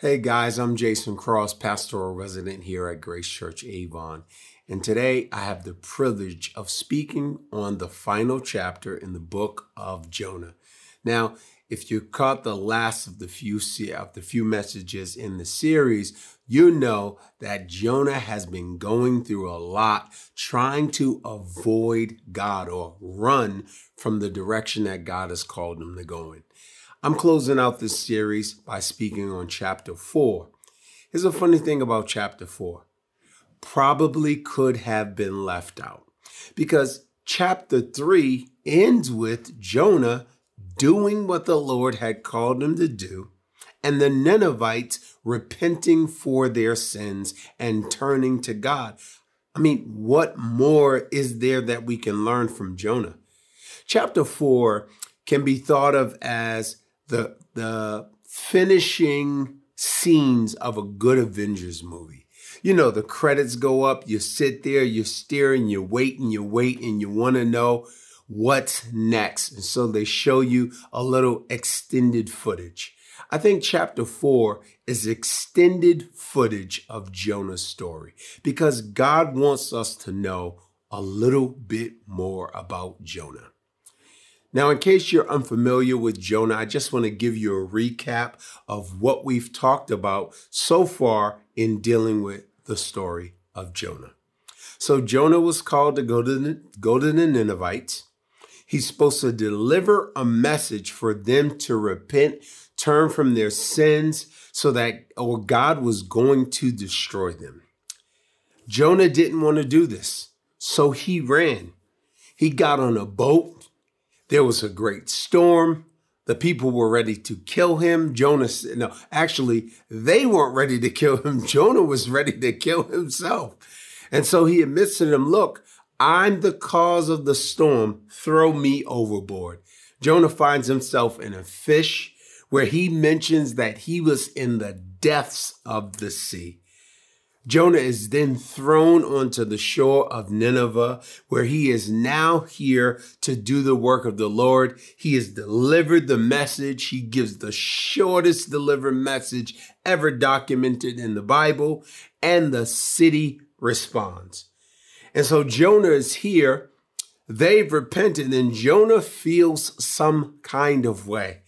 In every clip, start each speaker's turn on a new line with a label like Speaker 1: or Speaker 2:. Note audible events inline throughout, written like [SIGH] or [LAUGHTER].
Speaker 1: Hey guys, I'm Jason Cross, pastoral resident here at Grace Church Avon. And today I have the privilege of speaking on the final chapter in the book of Jonah. Now, if you caught the last of the few of the few messages in the series, you know that Jonah has been going through a lot trying to avoid God or run from the direction that God has called him to go in. I'm closing out this series by speaking on chapter 4. Here's a funny thing about chapter 4. Probably could have been left out because chapter 3 ends with Jonah doing what the Lord had called him to do and the Ninevites repenting for their sins and turning to God. I mean, what more is there that we can learn from Jonah? Chapter 4 can be thought of as the the finishing scenes of a good Avengers movie. You know, the credits go up, you sit there, you're staring, you're waiting, you wait and you want to know what's next. And so they show you a little extended footage. I think chapter four is extended footage of Jonah's story because God wants us to know a little bit more about Jonah. Now, in case you're unfamiliar with Jonah, I just want to give you a recap of what we've talked about so far in dealing with the story of Jonah. So Jonah was called to go to the, go to the Ninevites. He's supposed to deliver a message for them to repent, turn from their sins, so that or God was going to destroy them. Jonah didn't want to do this, so he ran. He got on a boat there was a great storm. The people were ready to kill him. Jonah, no, actually, they weren't ready to kill him. [LAUGHS] Jonah was ready to kill himself. And so he admits to them, look, I'm the cause of the storm. Throw me overboard. Jonah finds himself in a fish where he mentions that he was in the depths of the sea. Jonah is then thrown onto the shore of Nineveh, where he is now here to do the work of the Lord. He has delivered the message. He gives the shortest delivered message ever documented in the Bible, and the city responds. And so Jonah is here. They've repented, and Jonah feels some kind of way.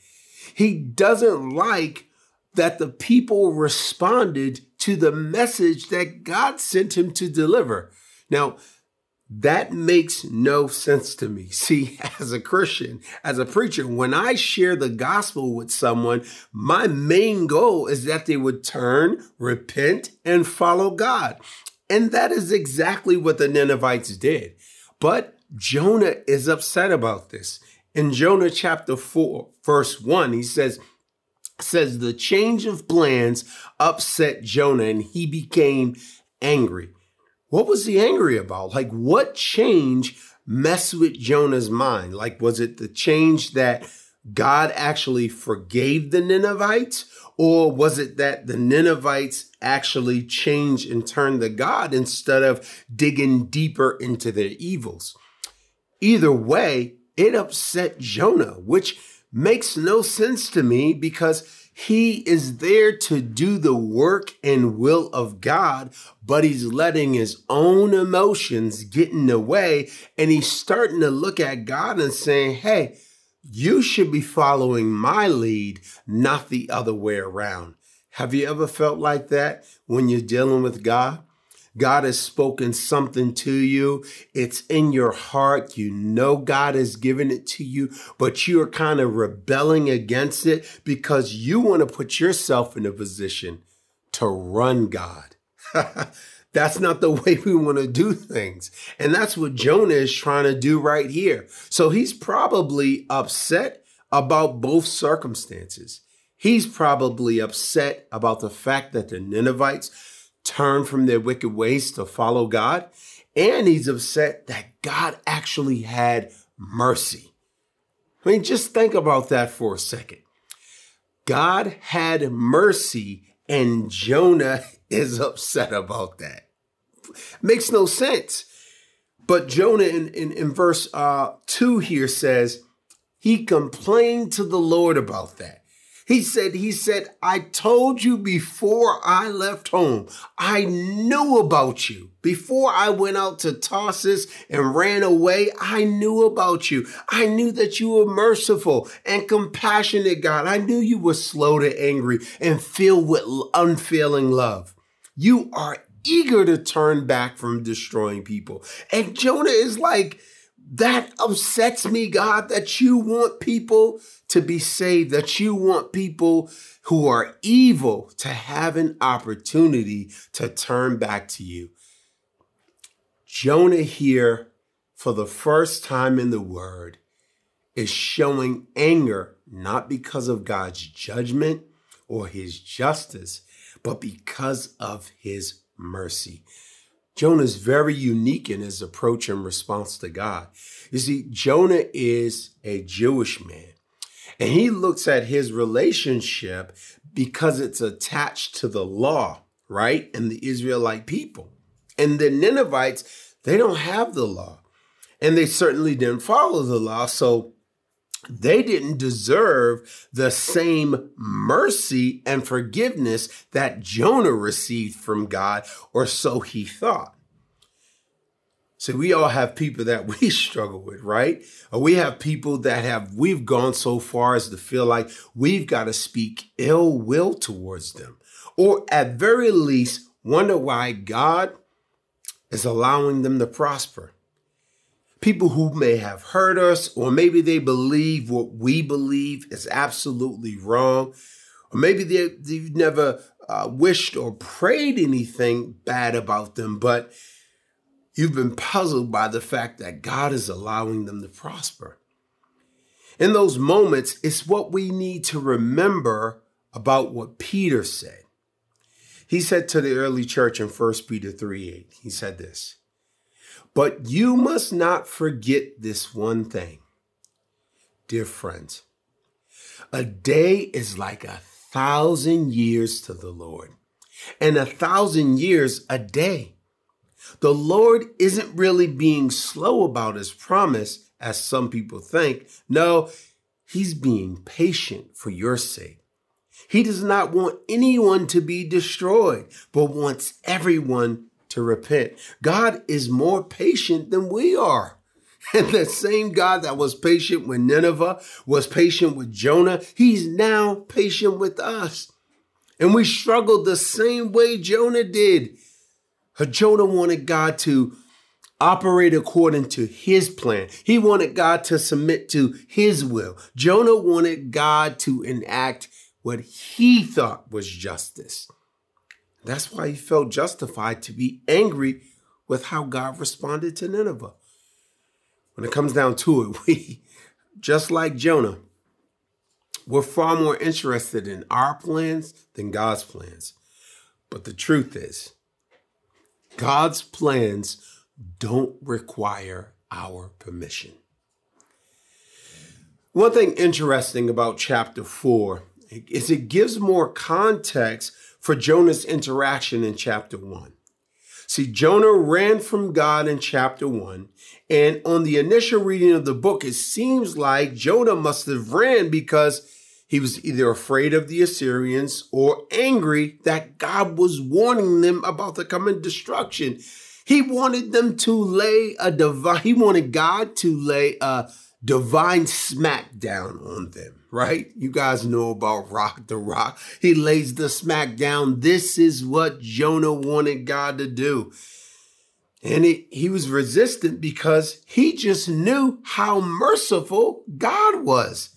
Speaker 1: He doesn't like that the people responded to the message that God sent him to deliver. Now, that makes no sense to me. [LAUGHS] See, as a Christian, as a preacher, when I share the gospel with someone, my main goal is that they would turn, repent, and follow God. And that is exactly what the Ninevites did. But Jonah is upset about this. In Jonah chapter 4, verse 1, he says, says the change of plans upset Jonah and he became angry. What was he angry about? Like, what change messed with Jonah's mind? Like, was it the change that God actually forgave the Ninevites? Or was it that the Ninevites actually changed and turned to God instead of digging deeper into their evils? Either way, it upset Jonah, which makes no sense to me because he is there to do the work and will of God, but he's letting his own emotions get in the way. And he's starting to look at God and saying, Hey, you should be following my lead, not the other way around. Have you ever felt like that when you're dealing with God? God has spoken something to you. It's in your heart. You know God has given it to you, but you are kind of rebelling against it because you want to put yourself in a position to run God. [LAUGHS] That's not the [LAUGHS] way we want to do things. And that's what Jonah is trying to do right here. So he's probably upset about both circumstances. He's probably upset about the fact that the Ninevites turn from their wicked ways to follow God. And he's upset that God actually had mercy. I mean, just think about that for a second. God had mercy, and Jonah [LAUGHS] is upset about that. Makes no sense. But Jonah in, in, in verse uh, 2 here says, he complained to the Lord about that. He said, he said, I told you before I left home. I knew about you. Before I went out to Tarsus and ran away, I knew about you. I knew that you were merciful and compassionate, God. I knew you were slow to angry and filled with unfailing love. You are eager to turn back from destroying people. And Jonah is like, that upsets me, God, that you want people to be saved, that you want people who are evil to have an opportunity to turn back to you. Jonah here, for the first time in the word, is showing anger, not because of God's judgment or his justice, but because of his mercy. Jonah is very unique in his approach and response to God. You see, Jonah is a Jewish man, and he looks at his relationship because it's attached to the law, right? And the Israelite people. And the Ninevites, they don't have the law, and they certainly didn't follow the law. So they didn't deserve the same mercy and forgiveness that Jonah received from God, or so he thought. So we all have people that [LAUGHS] we struggle with, right? Or we have people that have, we've gone so far as to feel like we've got to speak ill will towards them. Or at very least, wonder why God is allowing them to prosper people who may have hurt us, or maybe they believe what we believe is absolutely wrong, or maybe they, they've never uh, wished or prayed anything bad about them, but you've been puzzled by the fact that God is allowing them to prosper. In those moments, it's what we need to remember about what Peter said. He said to the early church in 1 Peter 3 8, he said this. But you must not forget this one thing. Dear friends, a day is like a thousand years to the Lord, and a thousand years a day. The Lord isn't really being slow about his promise, as some people think. No, he's being patient for your sake. He does not want anyone to be destroyed, but wants everyone to repent. God is more patient than we are. [LAUGHS] And the same God that was patient with Nineveh was patient with Jonah. He's now patient with us. And we struggled the same way Jonah did. Jonah wanted God to operate according to his plan. He wanted God to submit to his will. Jonah wanted God to enact what he thought was justice. That's why he felt justified to be angry with how God responded to Nineveh. When it comes down to it, [LAUGHS] we, just like Jonah, we're far more interested in our plans than God's plans. But the truth is, God's plans don't require our permission. One thing interesting about chapter 4 is it gives more context for Jonah's interaction in chapter 1. See, Jonah ran from God in chapter 1, and on the initial reading of the book, it seems like Jonah must have ran because he was either afraid of the Assyrians or angry that God was warning them about the coming destruction. He wanted them to lay a divine, he wanted God to lay a divine smackdown on them, right? You guys know about Rock the Rock. He lays the smackdown. This is what Jonah wanted God to do. And he, he was resistant because he just knew how merciful God was.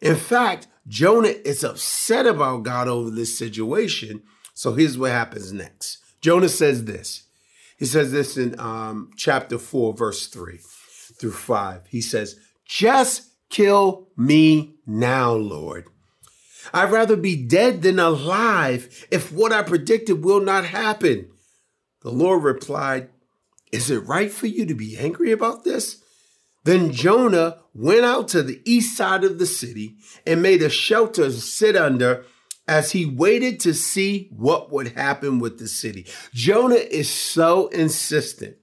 Speaker 1: In fact, Jonah is upset about God over this situation. So here's what happens next. Jonah says this. He says this in um, chapter 4, verse 3 through 5. He says, just kill me now, Lord. I'd rather be dead than alive if what I predicted will not happen. The Lord replied, Is it right for you to be angry about this? Then Jonah went out to the east side of the city and made a shelter to sit under as he waited to see what would happen with the city. Jonah is so insistent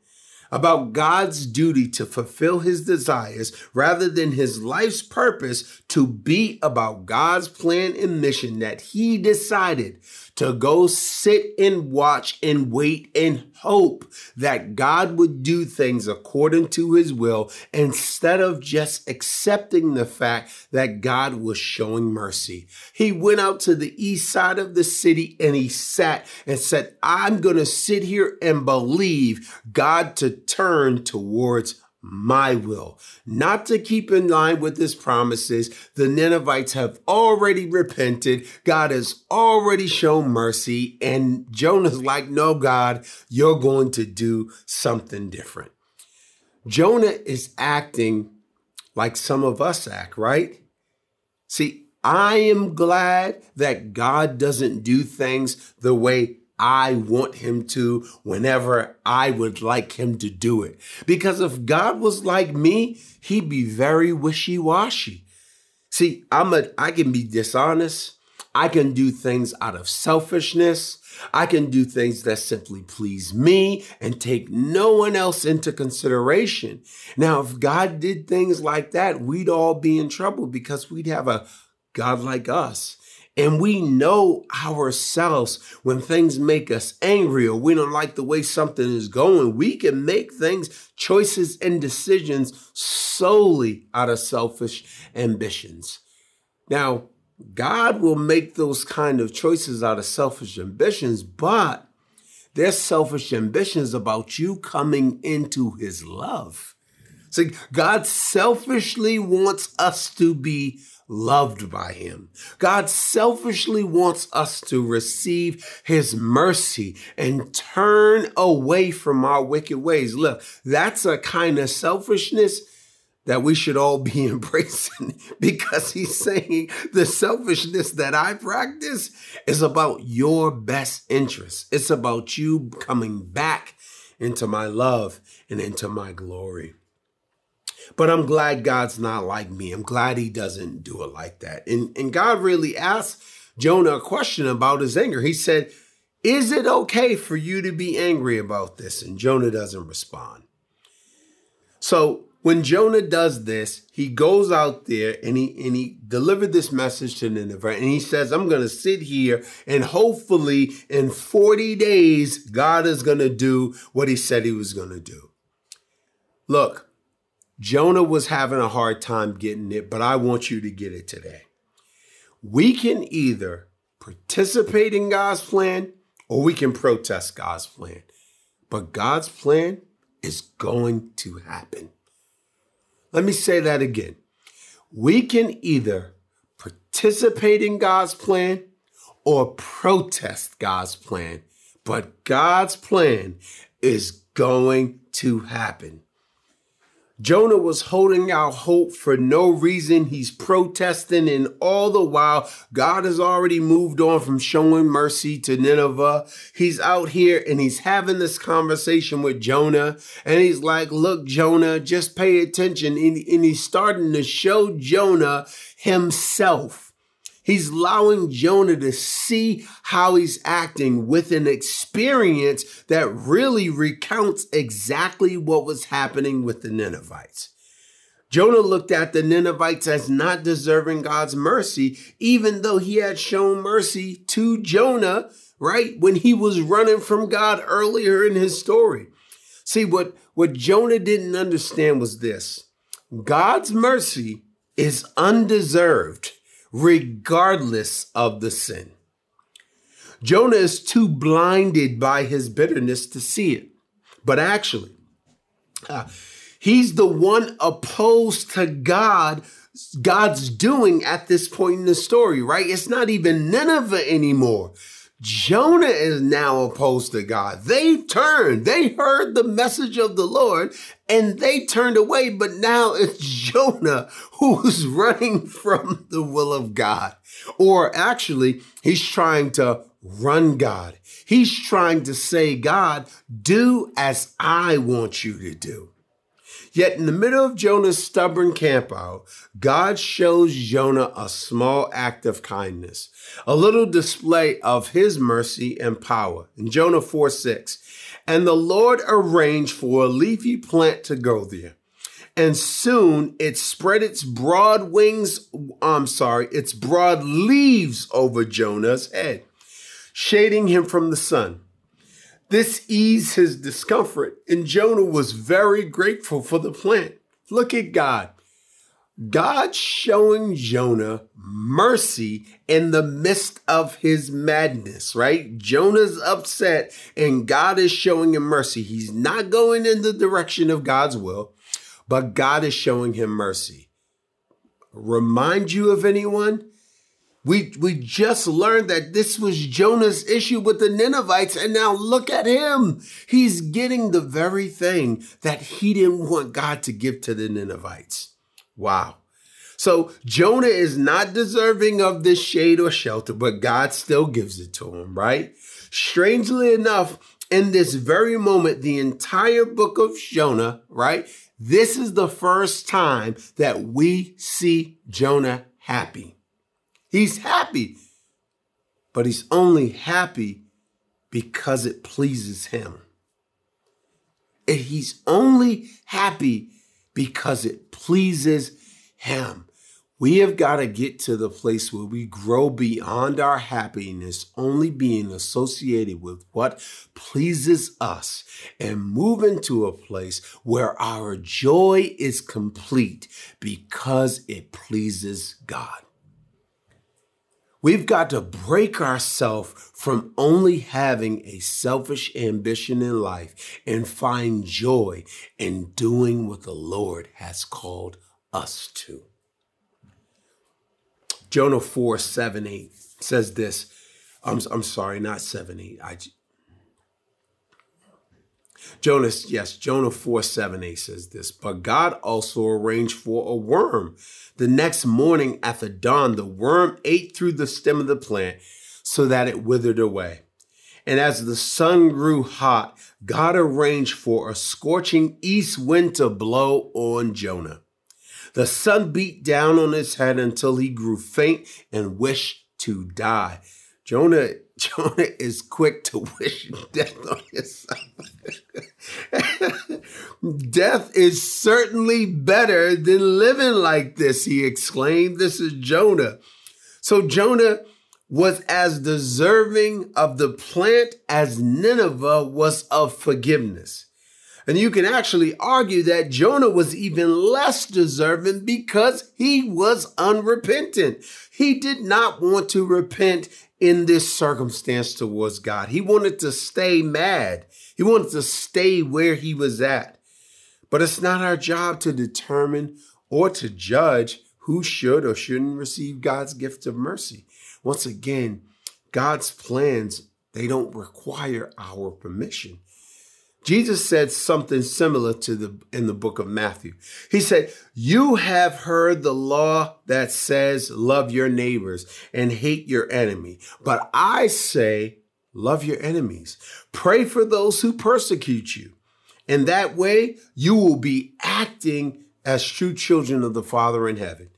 Speaker 1: about God's duty to fulfill his desires rather than his life's purpose to be about God's plan and mission that he decided to go sit and watch and wait and hope that God would do things according to his will instead of just accepting the fact that God was showing mercy. He went out to the east side of the city and he sat and said, I'm going to sit here and believe God to turn towards my will, not to keep in line with his promises. The Ninevites have already repented. God has already shown mercy. And Jonah's like, no, God, you're going to do something different. Jonah is acting like some of us act, right? See, I am glad that God doesn't do things the way I want him to whenever I would like him to do it. Because if God was like me, he'd be very wishy-washy. See, I'm a I can be dishonest. I can do things out of selfishness. I can do things that simply please me and take no one else into consideration. Now, if God did things like that, we'd all be in trouble because we'd have a God like us and we know ourselves when things make us angry or we don't like the way something is going. We can make things, choices, and decisions solely out of selfish ambitions. Now, God will make those kind of choices out of selfish ambitions, but they're selfish ambitions about you coming into his love. See, God selfishly wants us to be loved by him. God selfishly wants us to receive his mercy and turn away from our wicked ways. Look, that's a kind of selfishness that we should all be [LAUGHS] embracing because he's saying the selfishness that I practice is about your best interest. It's about you coming back into my love and into my glory. But I'm glad God's not like me. I'm glad he doesn't do it like that. And, and God really asked Jonah a question about his anger. He said, Is it okay for you to be angry about this? And Jonah doesn't respond. So when Jonah does this, he goes out there and he and he delivered this message to Nineveh and he says, I'm gonna sit here and hopefully in 40 days, God is gonna do what he said he was gonna do. Look, Jonah was having a hard time getting it, but I want you to get it today. We can either participate in God's plan or we can protest God's plan. But God's plan is going to happen. Let me say that again. We can either participate in God's plan or protest God's plan, but God's plan is going to happen. Jonah was holding out hope for no reason. He's protesting, and all the while, God has already moved on from showing mercy to Nineveh. He's out here and he's having this conversation with Jonah, and he's like, Look, Jonah, just pay attention. And, and he's starting to show Jonah himself. He's allowing Jonah to see how he's acting with an experience that really recounts exactly what was happening with the Ninevites. Jonah looked at the Ninevites as not deserving God's mercy, even though he had shown mercy to Jonah, right? When he was running from God earlier in his story. See, what, what Jonah didn't understand was this God's mercy is undeserved regardless of the sin. Jonah is too blinded by his bitterness to see it. But actually, uh, he's the one opposed to God, God's doing at this point in the story, right? It's not even Nineveh anymore. Jonah is now opposed to God. They turned, they heard the message of the Lord and they turned away, but now it's [LAUGHS] Jonah who's [LAUGHS] running from the will of God. Or actually, he's trying to run God. He's trying to say, God, do as I want you to do. Yet in the middle of Jonah's stubborn campout, God shows Jonah a small act of kindness, a little display of his mercy and power. In Jonah 4 6, and the Lord arranged for a leafy plant to grow there. and soon it spread its broad wings, I'm sorry, its broad leaves over Jonah's head, shading him from the sun. This eased his discomfort, and Jonah was very grateful for the plant. Look at God. God showing Jonah mercy in the midst of his madness, right? Jonah's upset and God is showing him mercy. He's not going in the direction of God's will, but God is showing him mercy. Remind you of anyone? We, we just learned that this was Jonah's issue with the Ninevites, and now look at him. He's getting the very thing that he didn't want God to give to the Ninevites. Wow. So Jonah is not deserving of this shade or shelter, but God still gives it to him, right? Strangely enough, in this very moment, the entire book of Jonah, right? This is the first time that we see Jonah happy. He's happy, but he's only happy because it pleases him. He's only happy because it pleases him. We have got to get to the place where we grow beyond our happiness, only being associated with what pleases us, and move into a place where our joy is complete because it pleases God. We've got to break ourselves from only having a selfish ambition in life and find joy in doing what the Lord has called us to. Jonah 4 7 8 says this. I'm, I'm sorry, not 7 8. I, Jonah, yes, Jonah 4 7 8 says this. But God also arranged for a worm. The next morning at the dawn, the worm ate through the stem of the plant so that it withered away. And as the sun grew hot, God arranged for a scorching east wind to blow on Jonah. The sun beat down on his head until he grew faint and wished to die. Jonah, [LAUGHS] Jonah is quick to wish death on himself. [LAUGHS] death is certainly better than living like this, he exclaimed. This is Jonah. So Jonah was as deserving of the plant as Nineveh was of forgiveness. And you can actually argue that Jonah was even less deserving because he was unrepentant. He did not want to repent in this circumstance towards God. He wanted to stay mad. He wanted to stay where he was at. But it's not our job to determine or to judge who should or shouldn't receive God's gift of mercy. Once again, God's plans, they don't require our permission. Jesus said something similar to the in the book of Matthew. He said, "You have heard the law that says love your neighbors and hate your enemy, but I say love your enemies. Pray for those who persecute you. And that way you will be acting as true children of the Father in heaven.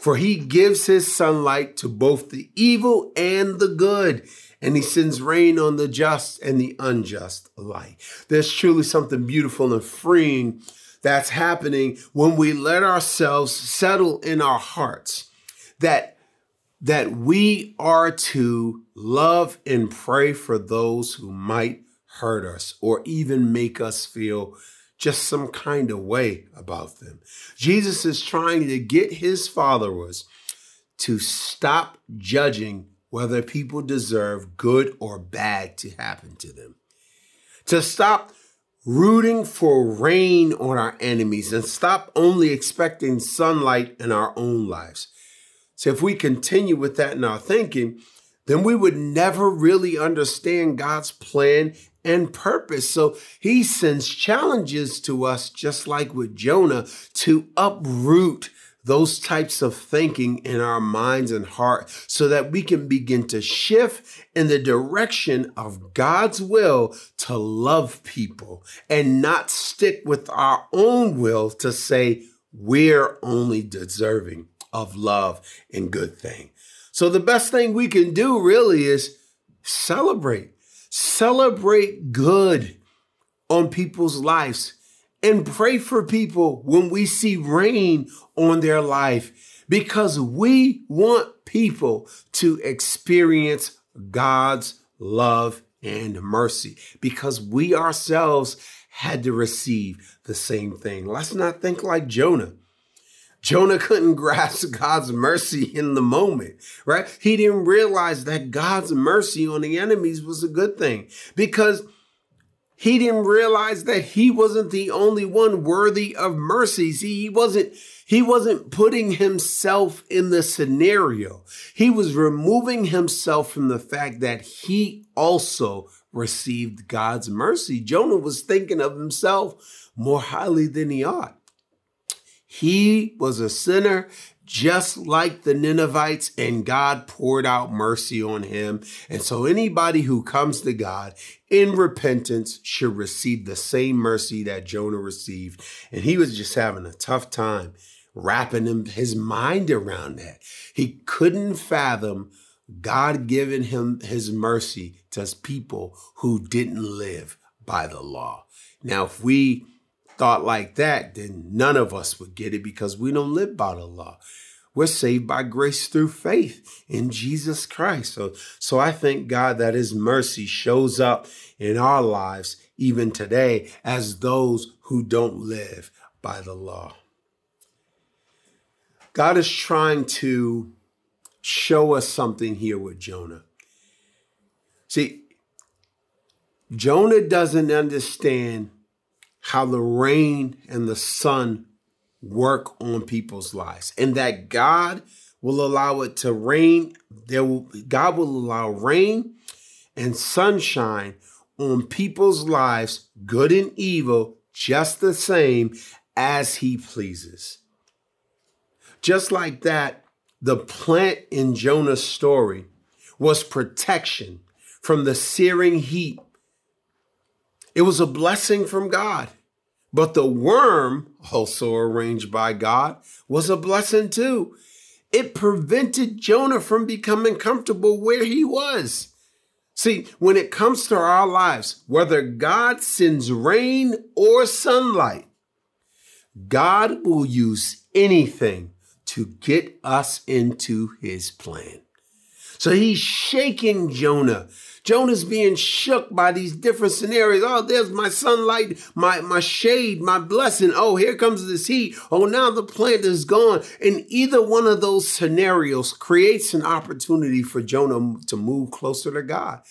Speaker 1: For he gives his sunlight to both the evil and the good." and he sends rain on the just and the unjust alike. There's truly something beautiful and freeing that's happening when we let ourselves settle in our hearts that that we are to love and pray for those who might hurt us or even make us feel just some kind of way about them. Jesus is trying to get his followers to stop judging whether people deserve good or bad to happen to them. To stop rooting for rain on our enemies and stop only expecting sunlight in our own lives. So, if we continue with that in our thinking, then we would never really understand God's plan and purpose. So he sends challenges to us, just like with Jonah, to uproot those types of thinking in our minds and heart so that we can begin to shift in the direction of God's will to love people and not stick with our own will to say we're only deserving of love and good thing. So the best thing we can do really is celebrate. Celebrate good on people's lives and pray for people when we see rain on their life because we want people to experience God's love and mercy because we ourselves had to receive the same thing. Let's not think like Jonah. Jonah couldn't grasp God's mercy in the moment, right? He didn't realize that God's mercy on the enemies was a good thing because he didn't realize that he wasn't the only one worthy of mercy. See, he wasn't, he wasn't putting himself in the scenario. He was removing himself from the fact that he also received God's mercy. Jonah was thinking of himself more highly than he ought. He was a sinner just like the Ninevites, and God poured out mercy on him. And so anybody who comes to God in repentance should receive the same mercy that Jonah received. And he was just having a tough time wrapping him, his mind around that. He couldn't fathom God giving him his mercy to people who didn't live by the law. Now, if we thought like that, then none of us would get it because we don't live by the law. We're saved by grace through faith in Jesus Christ. So, so I thank God that his mercy shows up in our lives even today as those who don't live by the law. God is trying to show us something here with Jonah. See, Jonah doesn't understand how the rain and the sun work on people's lives and that God will allow it to rain. There will, God will allow rain and sunshine on people's lives, good and evil, just the same as he pleases. Just like that, the plant in Jonah's story was protection from the searing heat it was a blessing from God. But the worm, also arranged by God, was a blessing too. It prevented Jonah from becoming comfortable where he was. See, when it comes to our lives, whether God sends rain or sunlight, God will use anything to get us into his plan. So he's shaking Jonah Jonah's being shook by these different scenarios. Oh, there's my sunlight, my, my shade, my blessing. Oh, here comes this heat. Oh, now the plant is gone. And either one of those scenarios creates an opportunity for Jonah to move closer to God.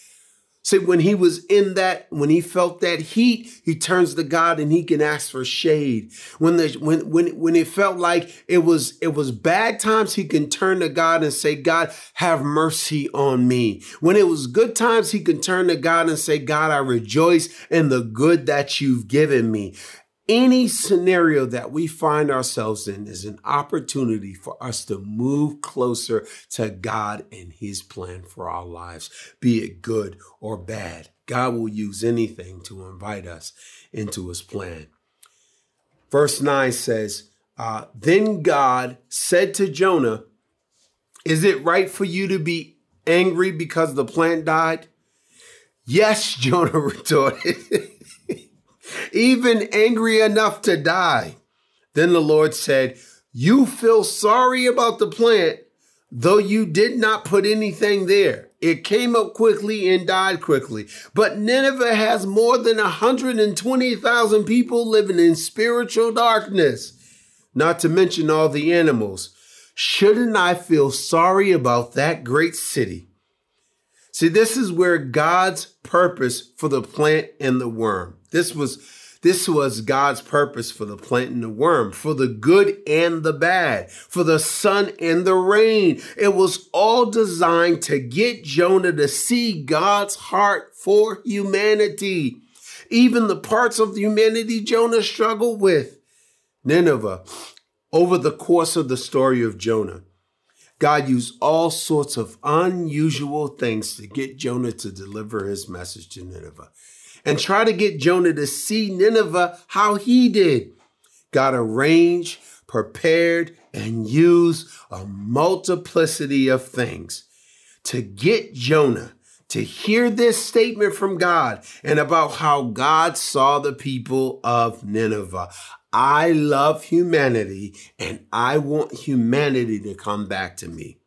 Speaker 1: See, when he was in that, when he felt that heat, he turns to God and he can ask for shade. When the when when when it felt like it was it was bad times, he can turn to God and say, God, have mercy on me. When it was good times, he can turn to God and say, God, I rejoice in the good that you've given me any scenario that we find ourselves in is an opportunity for us to move closer to God and His plan for our lives, be it good or bad. God will use anything to invite us into His plan. Verse 9 says, uh, Then God said to Jonah, Is it right for you to be angry because the plant died? Yes, [LAUGHS] Jonah retorted even angry enough to die. Then the Lord said, You feel sorry about the plant, though you did not put anything there. It came up quickly and died quickly. But Nineveh has more than 120,000 people living in spiritual darkness, not to mention all the animals. Shouldn't I feel sorry about that great city? See, this is where God's purpose for the plant and the worm. This was this was God's purpose for the plant and the worm, for the good and the bad, for the sun and the rain. It was all designed to get Jonah to see God's heart for humanity. Even the parts of humanity Jonah struggled with. Nineveh, over the course of the story of Jonah, God used all sorts of unusual things to get Jonah to deliver his message to Nineveh and try to get Jonah to see Nineveh how he did. God arranged, prepared, and used a multiplicity of things to get Jonah to hear this statement from God and about how God saw the people of Nineveh. I love humanity and I want humanity to come back to me.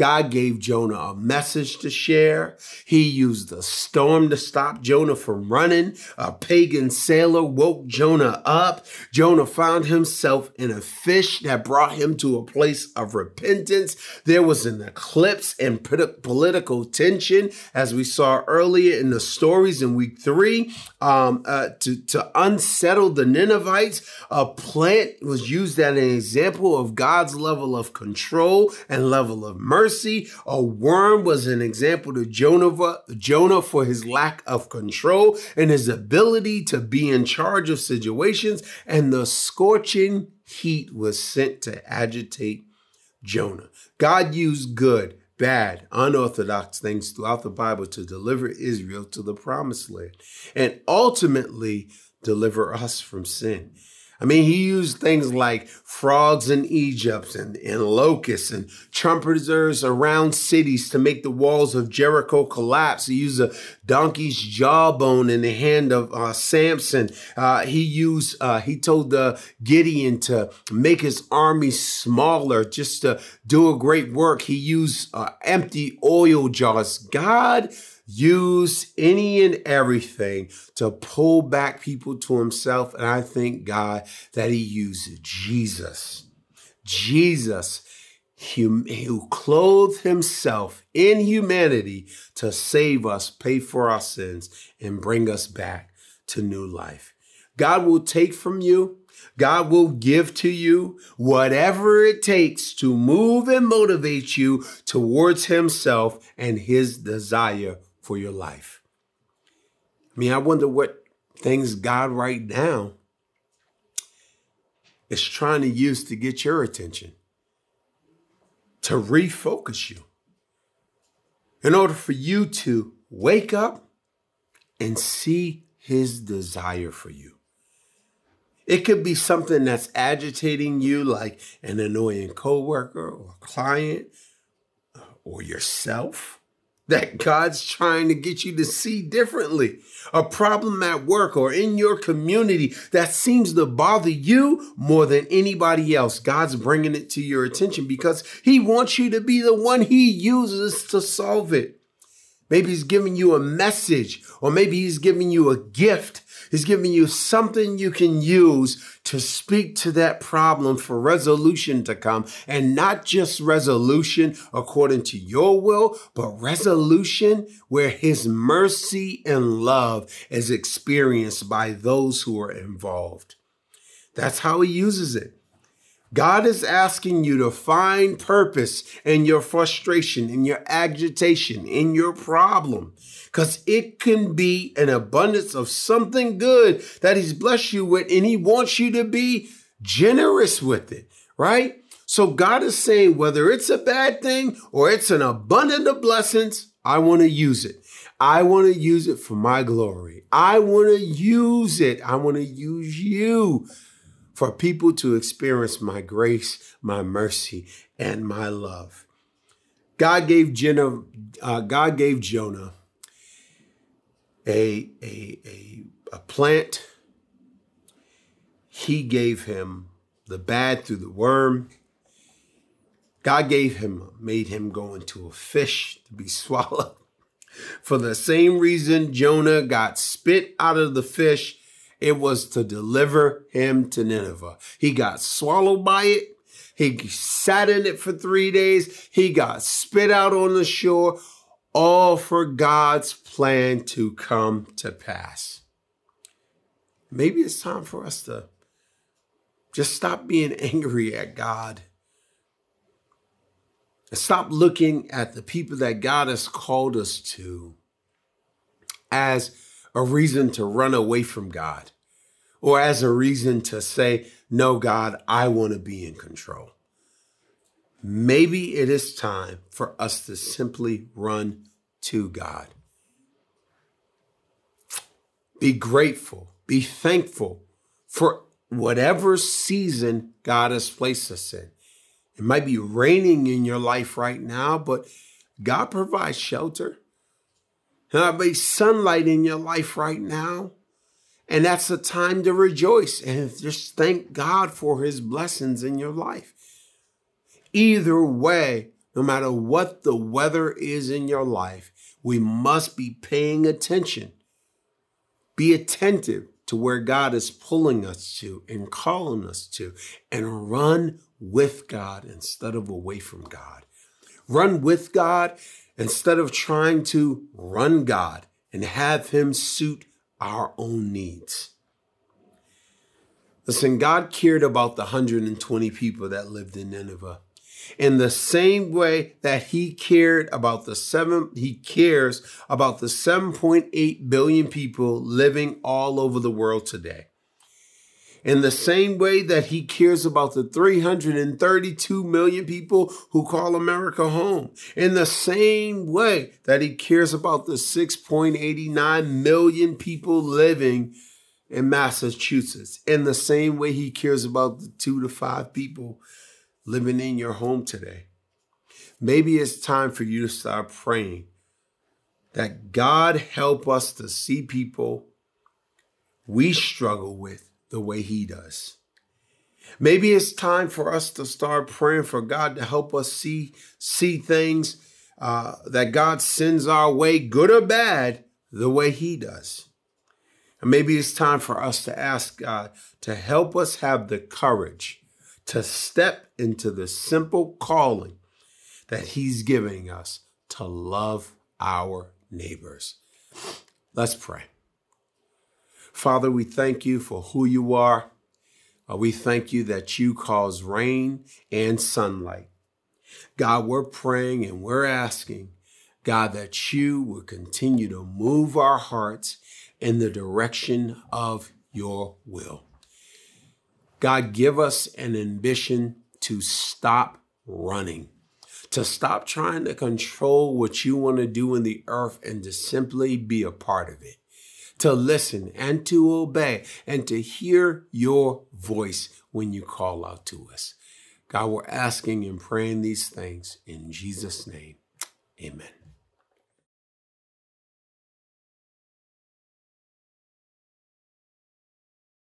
Speaker 1: God gave Jonah a message to share. He used a storm to stop Jonah from running. A pagan sailor woke Jonah up. Jonah found himself in a fish that brought him to a place of repentance. There was an eclipse and political tension, as we saw earlier in the stories in week three. Um, uh, to, to unsettle the Ninevites, a plant was used as an example of God's level of control and level of mercy mercy. A worm was an example to Jonah, Jonah for his lack of control and his ability to be in charge of situations. And the scorching heat was sent to agitate Jonah. God used good, bad, unorthodox things throughout the Bible to deliver Israel to the promised land and ultimately deliver us from sin. I mean, he used things like frogs in Egypt and, and locusts and trumpeters around cities to make the walls of Jericho collapse. He used a donkey's jawbone in the hand of uh, Samson. Uh, he used, uh, he told the Gideon to make his army smaller just to do a great work. He used uh, empty oil jars. God use any and everything to pull back people to himself. And I thank God that he used Jesus. Jesus, who clothed himself in humanity to save us, pay for our sins, and bring us back to new life. God will take from you. God will give to you whatever it takes to move and motivate you towards Himself and His desire for your life. I mean, I wonder what things God right now is trying to use to get your attention, to refocus you, in order for you to wake up and see his desire for you. It could be something that's agitating you, like an annoying coworker or client or yourself that God's trying to get you to see differently. A problem at work or in your community that seems to bother you more than anybody else. God's bringing it to your attention because He wants you to be the one He uses to solve it. Maybe He's giving you a message, or maybe He's giving you a gift He's giving you something you can use to speak to that problem for resolution to come. And not just resolution according to your will, but resolution where his mercy and love is experienced by those who are involved. That's how he uses it. God is asking you to find purpose in your frustration, in your agitation, in your problem. Because it can be an abundance of something good that He's blessed you with, and He wants you to be generous with it, right? So God is saying, whether it's a bad thing or it's an abundant of blessings, I want to use it. I want to use it for my glory. I want to use it. I want to use you for people to experience my grace, my mercy, and my love. God gave Jonah, uh, God gave Jonah a, a, a, a plant. He gave him the bad through the worm. God gave him, made him go into a fish to be [LAUGHS] swallowed. For the same reason Jonah got spit out of the fish, it was to deliver him to Nineveh. He got swallowed by it. He sat in it for three days. He got spit out on the shore, all for God's plan to come to pass. Maybe it's time for us to just stop being angry at God. And stop looking at the people that God has called us to as a reason to run away from God or as a reason to say, no, God, I want to be in control. Maybe it is time for us to simply run to God. Be grateful, be thankful for whatever season God has placed us in. It might be raining in your life right now, but God provides shelter. There might be sunlight in your life right now. And that's a time to rejoice and just thank God for his blessings in your life. Either way, no matter what the weather is in your life, we must be paying attention. Be attentive to where God is pulling us to and calling us to, and run with God instead of away from God. Run with God instead of trying to run God and have Him suit our own needs. Listen, God cared about the 120 people that lived in Nineveh. In the same way that he cared about the seven, he cares about the 7.8 billion people living all over the world today. In the same way that he cares about the 332 million people who call America home. In the same way that he cares about the 6.89 million people living in Massachusetts. In the same way he cares about the two to five people living in your home today. Maybe it's time for you to start praying that God help us to see people we struggle with the way He does. Maybe it's time for us to start praying for God to help us see see things uh, that God sends our way, good or bad, the way He does. And maybe it's time for us to ask God to help us have the courage to step into the simple calling that He's giving us to love our neighbors. Let's pray. Father, we thank you for who you are. Uh, we thank you that you cause rain and sunlight. God, we're praying and we're asking, God, that you will continue to move our hearts in the direction of your will. God, give us an ambition to stop running, to stop trying to control what you want to do in the earth and to simply be a part of it, to listen and to obey and to hear your voice when you call out to us. God, we're asking and praying these things in Jesus' name. Amen.